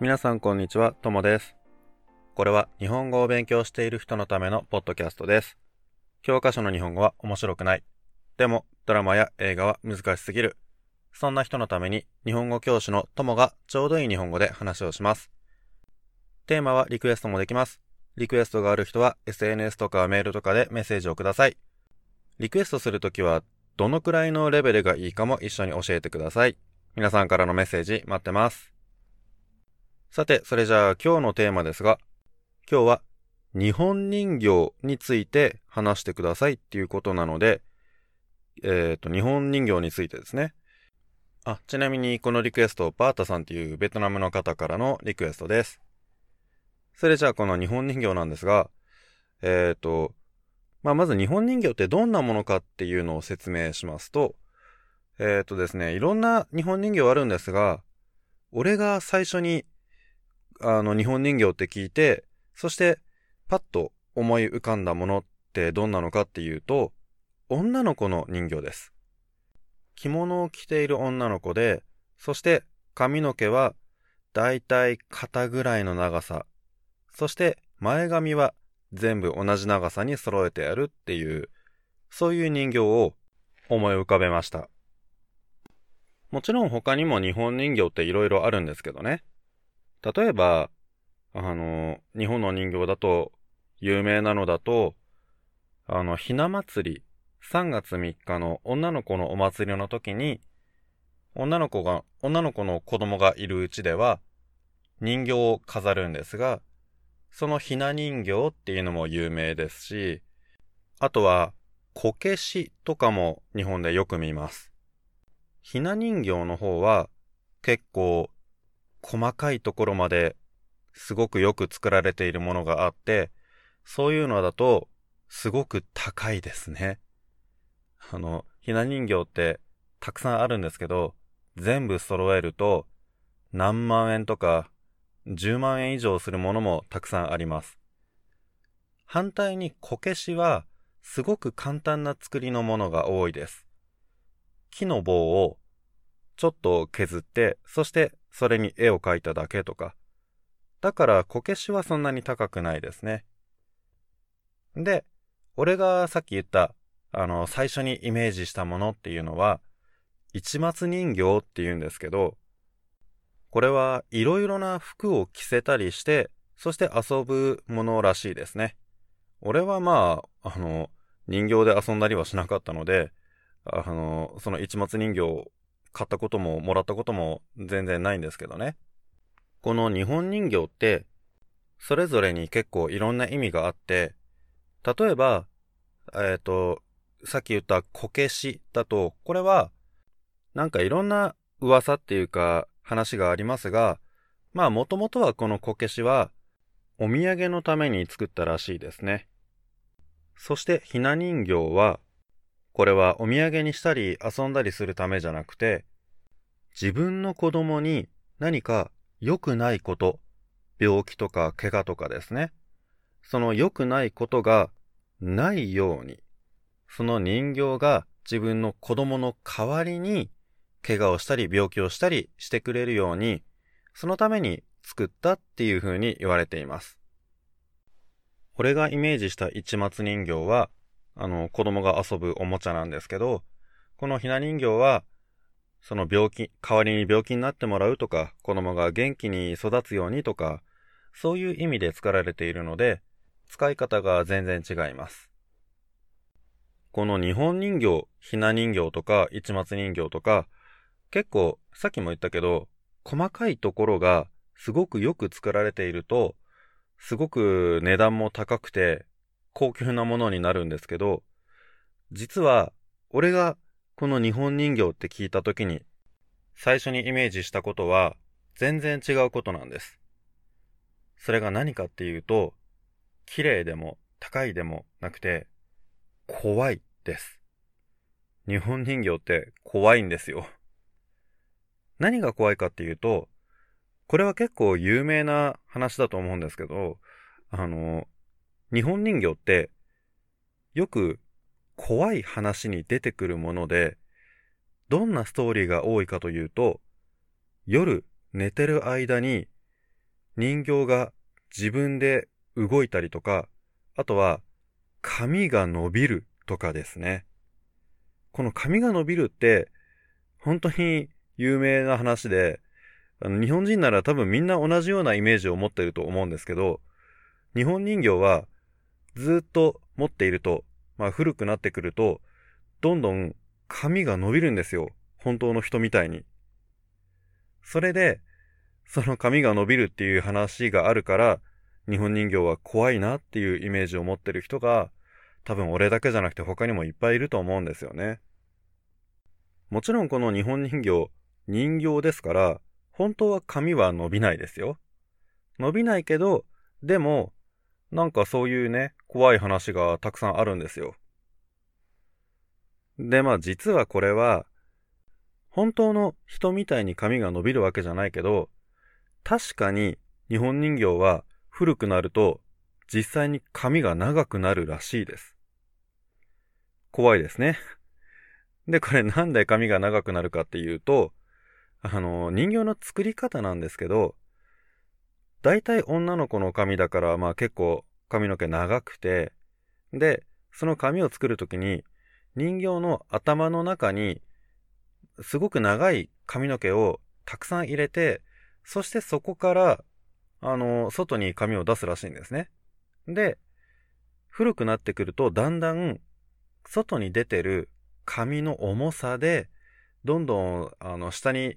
皆さんこんにちは、ともです。これは日本語を勉強している人のためのポッドキャストです。教科書の日本語は面白くない。でも、ドラマや映画は難しすぎる。そんな人のために日本語教師のともがちょうどいい日本語で話をします。テーマはリクエストもできます。リクエストがある人は SNS とかメールとかでメッセージをください。リクエストするときはどのくらいのレベルがいいかも一緒に教えてください。皆さんからのメッセージ待ってます。さて、それじゃあ今日のテーマですが、今日は日本人形について話してくださいっていうことなので、えっ、と、日本人形についてですね。あ、ちなみにこのリクエスト、バータさんっていうベトナムの方からのリクエストです。それじゃあこの日本人形なんですが、えっ、と、まあ、まず日本人形ってどんなものかっていうのを説明しますと、えっ、とですね、いろんな日本人形あるんですが、俺が最初にあの日本人形って聞いて、そしてパッと思い浮かんだものってどんなのかっていうと、女の子の人形です。着物を着ている女の子で、そして髪の毛はだいたい肩ぐらいの長さ、そして前髪は全部同じ長さに揃えてやるっていう、そういう人形を思い浮かべました。もちろん他にも日本人形って色々あるんですけどね。例えば、あの、日本の人形だと、有名なのだと、あの、ひな祭り、3月3日の女の子のお祭りの時に、女の子が、女の子の子供がいるうちでは、人形を飾るんですが、そのひな人形っていうのも有名ですし、あとは、こけしとかも日本でよく見ます。ひな人形の方は、結構、細かいところまですごくよく作られているものがあって、そういうのだとすごく高いですね。あの、ひな人形ってたくさんあるんですけど、全部揃えると何万円とか10万円以上するものもたくさんあります。反対にこけしはすごく簡単な作りのものが多いです。木の棒をちょっと削って、そしてそれに絵を描いただけとか。だから、こけしはそんなに高くないですね。で、俺がさっき言った、あの、最初にイメージしたものっていうのは、市松人形って言うんですけど、これはいろいろな服を着せたりして、そして遊ぶものらしいですね。俺はまあ、あの、人形で遊んだりはしなかったので、あの、その市松人形買ったことももらったことも全然ないんですけどね。この日本人形って、それぞれに結構いろんな意味があって、例えば、えっ、と、さっき言ったこけしだと、これは、なんかいろんな噂っていうか話がありますが、まあもともとはこのこけしは、お土産のために作ったらしいですね。そしてひな人形は、これはお土産にしたり遊んだりするためじゃなくて、自分の子供に何か良くないこと、病気とか怪我とかですね。その良くないことがないように、その人形が自分の子供の代わりに怪我をしたり病気をしたりしてくれるように、そのために作ったっていう風に言われています。俺がイメージした市松人形は、あの、子供が遊ぶおもちゃなんですけど、このひな人形は、その病気、代わりに病気になってもらうとか、子供が元気に育つようにとか、そういう意味で作られているので、使い方が全然違います。この日本人形、ひな人形とか、市松人形とか、結構、さっきも言ったけど、細かいところがすごくよく作られていると、すごく値段も高くて、高級なものになるんですけど、実は、俺がこの日本人形って聞いたときに、最初にイメージしたことは、全然違うことなんです。それが何かっていうと、綺麗でも高いでもなくて、怖いです。日本人形って怖いんですよ。何が怖いかっていうと、これは結構有名な話だと思うんですけど、あの、日本人形って、よく怖い話に出てくるもので、どんなストーリーが多いかというと、夜寝てる間に人形が自分で動いたりとか、あとは髪が伸びるとかですね。この髪が伸びるって本当に有名な話で、あの日本人なら多分みんな同じようなイメージを持ってると思うんですけど、日本人形はずっと持っていると、まあ古くなってくると、どんどん髪が伸びるんですよ。本当の人みたいに。それで、その髪が伸びるっていう話があるから、日本人形は怖いなっていうイメージを持ってる人が、多分俺だけじゃなくて他にもいっぱいいると思うんですよね。もちろんこの日本人形、人形ですから、本当は髪は伸びないですよ。伸びないけど、でも、なんかそういうね、怖い話がたくさんあるんですよ。で、まあ実はこれは、本当の人みたいに髪が伸びるわけじゃないけど、確かに日本人形は古くなると実際に髪が長くなるらしいです。怖いですね。で、これなんで髪が長くなるかっていうと、あの、人形の作り方なんですけど、大体女の子の髪だから、まあ結構髪の毛長くて、で、その髪を作るときに、人形の頭の中に、すごく長い髪の毛をたくさん入れて、そしてそこから、あの、外に髪を出すらしいんですね。で、古くなってくると、だんだん、外に出てる髪の重さで、どんどん、あの、下に引っ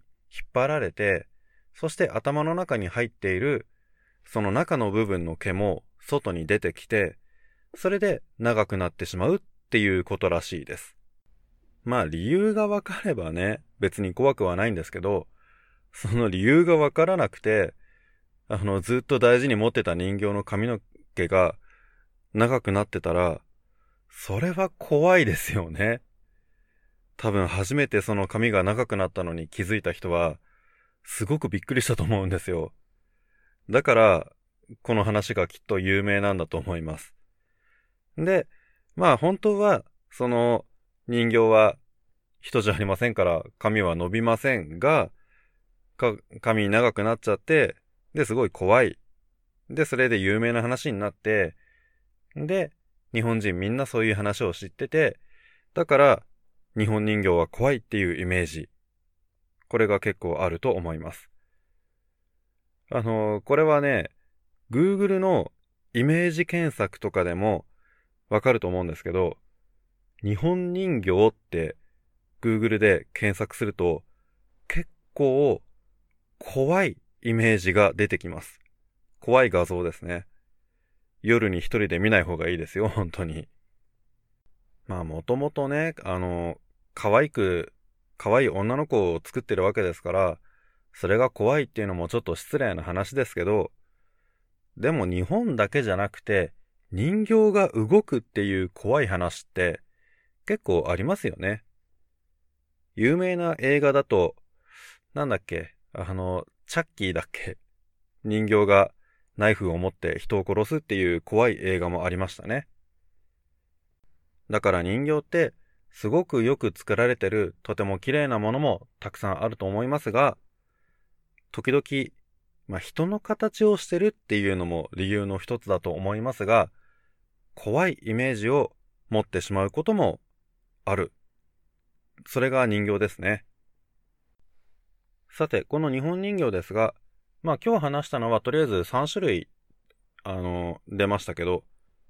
張られて、そして頭の中に入っているその中の部分の毛も外に出てきて、それで長くなってしまうっていうことらしいです。まあ理由がわかればね、別に怖くはないんですけど、その理由がわからなくて、あの、ずっと大事に持ってた人形の髪の毛が長くなってたら、それは怖いですよね。多分初めてその髪が長くなったのに気づいた人は、すごくびっくりしたと思うんですよ。だから、この話がきっと有名なんだと思います。で、まあ本当は、その人形は人じゃありませんから髪は伸びませんが、髪長くなっちゃって、で、すごい怖い。で、それで有名な話になって、で、日本人みんなそういう話を知ってて、だから、日本人形は怖いっていうイメージ。これが結構あると思います。あの、これはね、Google のイメージ検索とかでもわかると思うんですけど、日本人形って Google で検索すると結構怖いイメージが出てきます。怖い画像ですね。夜に一人で見ない方がいいですよ、本当に。まあもともとね、あの、可愛く、可愛い女の子を作ってるわけですから、それが怖いっていうのもちょっと失礼な話ですけど、でも日本だけじゃなくて、人形が動くっていう怖い話って結構ありますよね。有名な映画だと、なんだっけ、あの、チャッキーだっけ人形がナイフを持って人を殺すっていう怖い映画もありましたね。だから人形ってすごくよく作られてるとても綺麗なものもたくさんあると思いますが、時々、まあ、人の形をしてるっていうのも理由の一つだと思いますが、怖いイメージを持ってしまうこともある。それが人形ですね。さて、この日本人形ですが、まあ今日話したのはとりあえず3種類、あの、出ましたけど、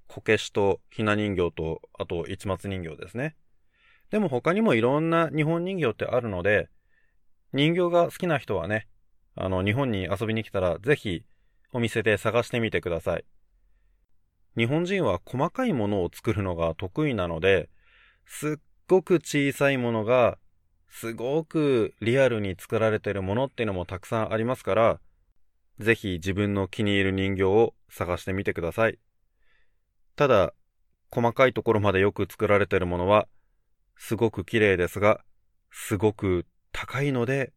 こけしとひな人形と、あと市松人形ですね。でも他にもいろんな日本人形ってあるので、人形が好きな人はね、あの、日本に遊びに来たら、ぜひ、お店で探してみてください。日本人は細かいものを作るのが得意なので、すっごく小さいものが、すごくリアルに作られているものっていうのもたくさんありますから、ぜひ自分の気に入る人形を探してみてください。ただ、細かいところまでよく作られているものは、すごく綺麗ですが、すごく高いので、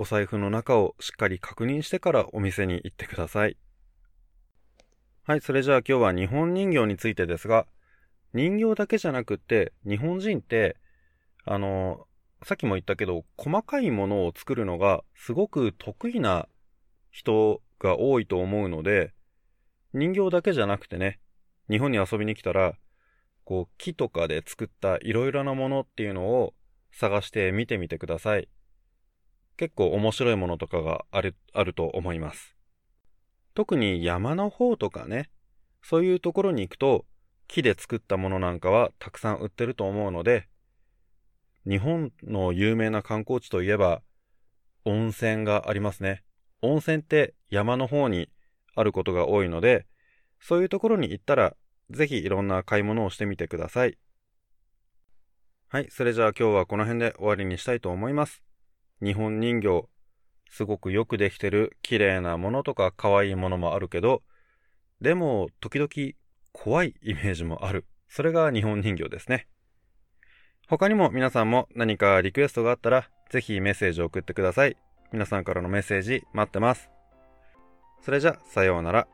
お財布の中をしっかり確認してからお店に行ってください。はい、それじゃあ今日は日本人形についてですが、人形だけじゃなくって、日本人って、あの、さっきも言ったけど、細かいものを作るのがすごく得意な人が多いと思うので、人形だけじゃなくてね、日本に遊びに来たら、こう木とかで作ったいろいろなものっていうのを探して見てみてください。結構面白いものとかがある、あると思います。特に山の方とかね、そういうところに行くと木で作ったものなんかはたくさん売ってると思うので、日本の有名な観光地といえば温泉がありますね。温泉って山の方にあることが多いので、そういうところに行ったら、ぜひいろんな買い物をしてみてください。はい、それじゃあ今日はこの辺で終わりにしたいと思います。日本人形、すごくよくできてる綺麗なものとか可愛いものもあるけど、でも時々怖いイメージもある。それが日本人形ですね。他にも皆さんも何かリクエストがあったら、ぜひメッセージを送ってください。皆さんからのメッセージ待ってます。それじゃ、さようなら。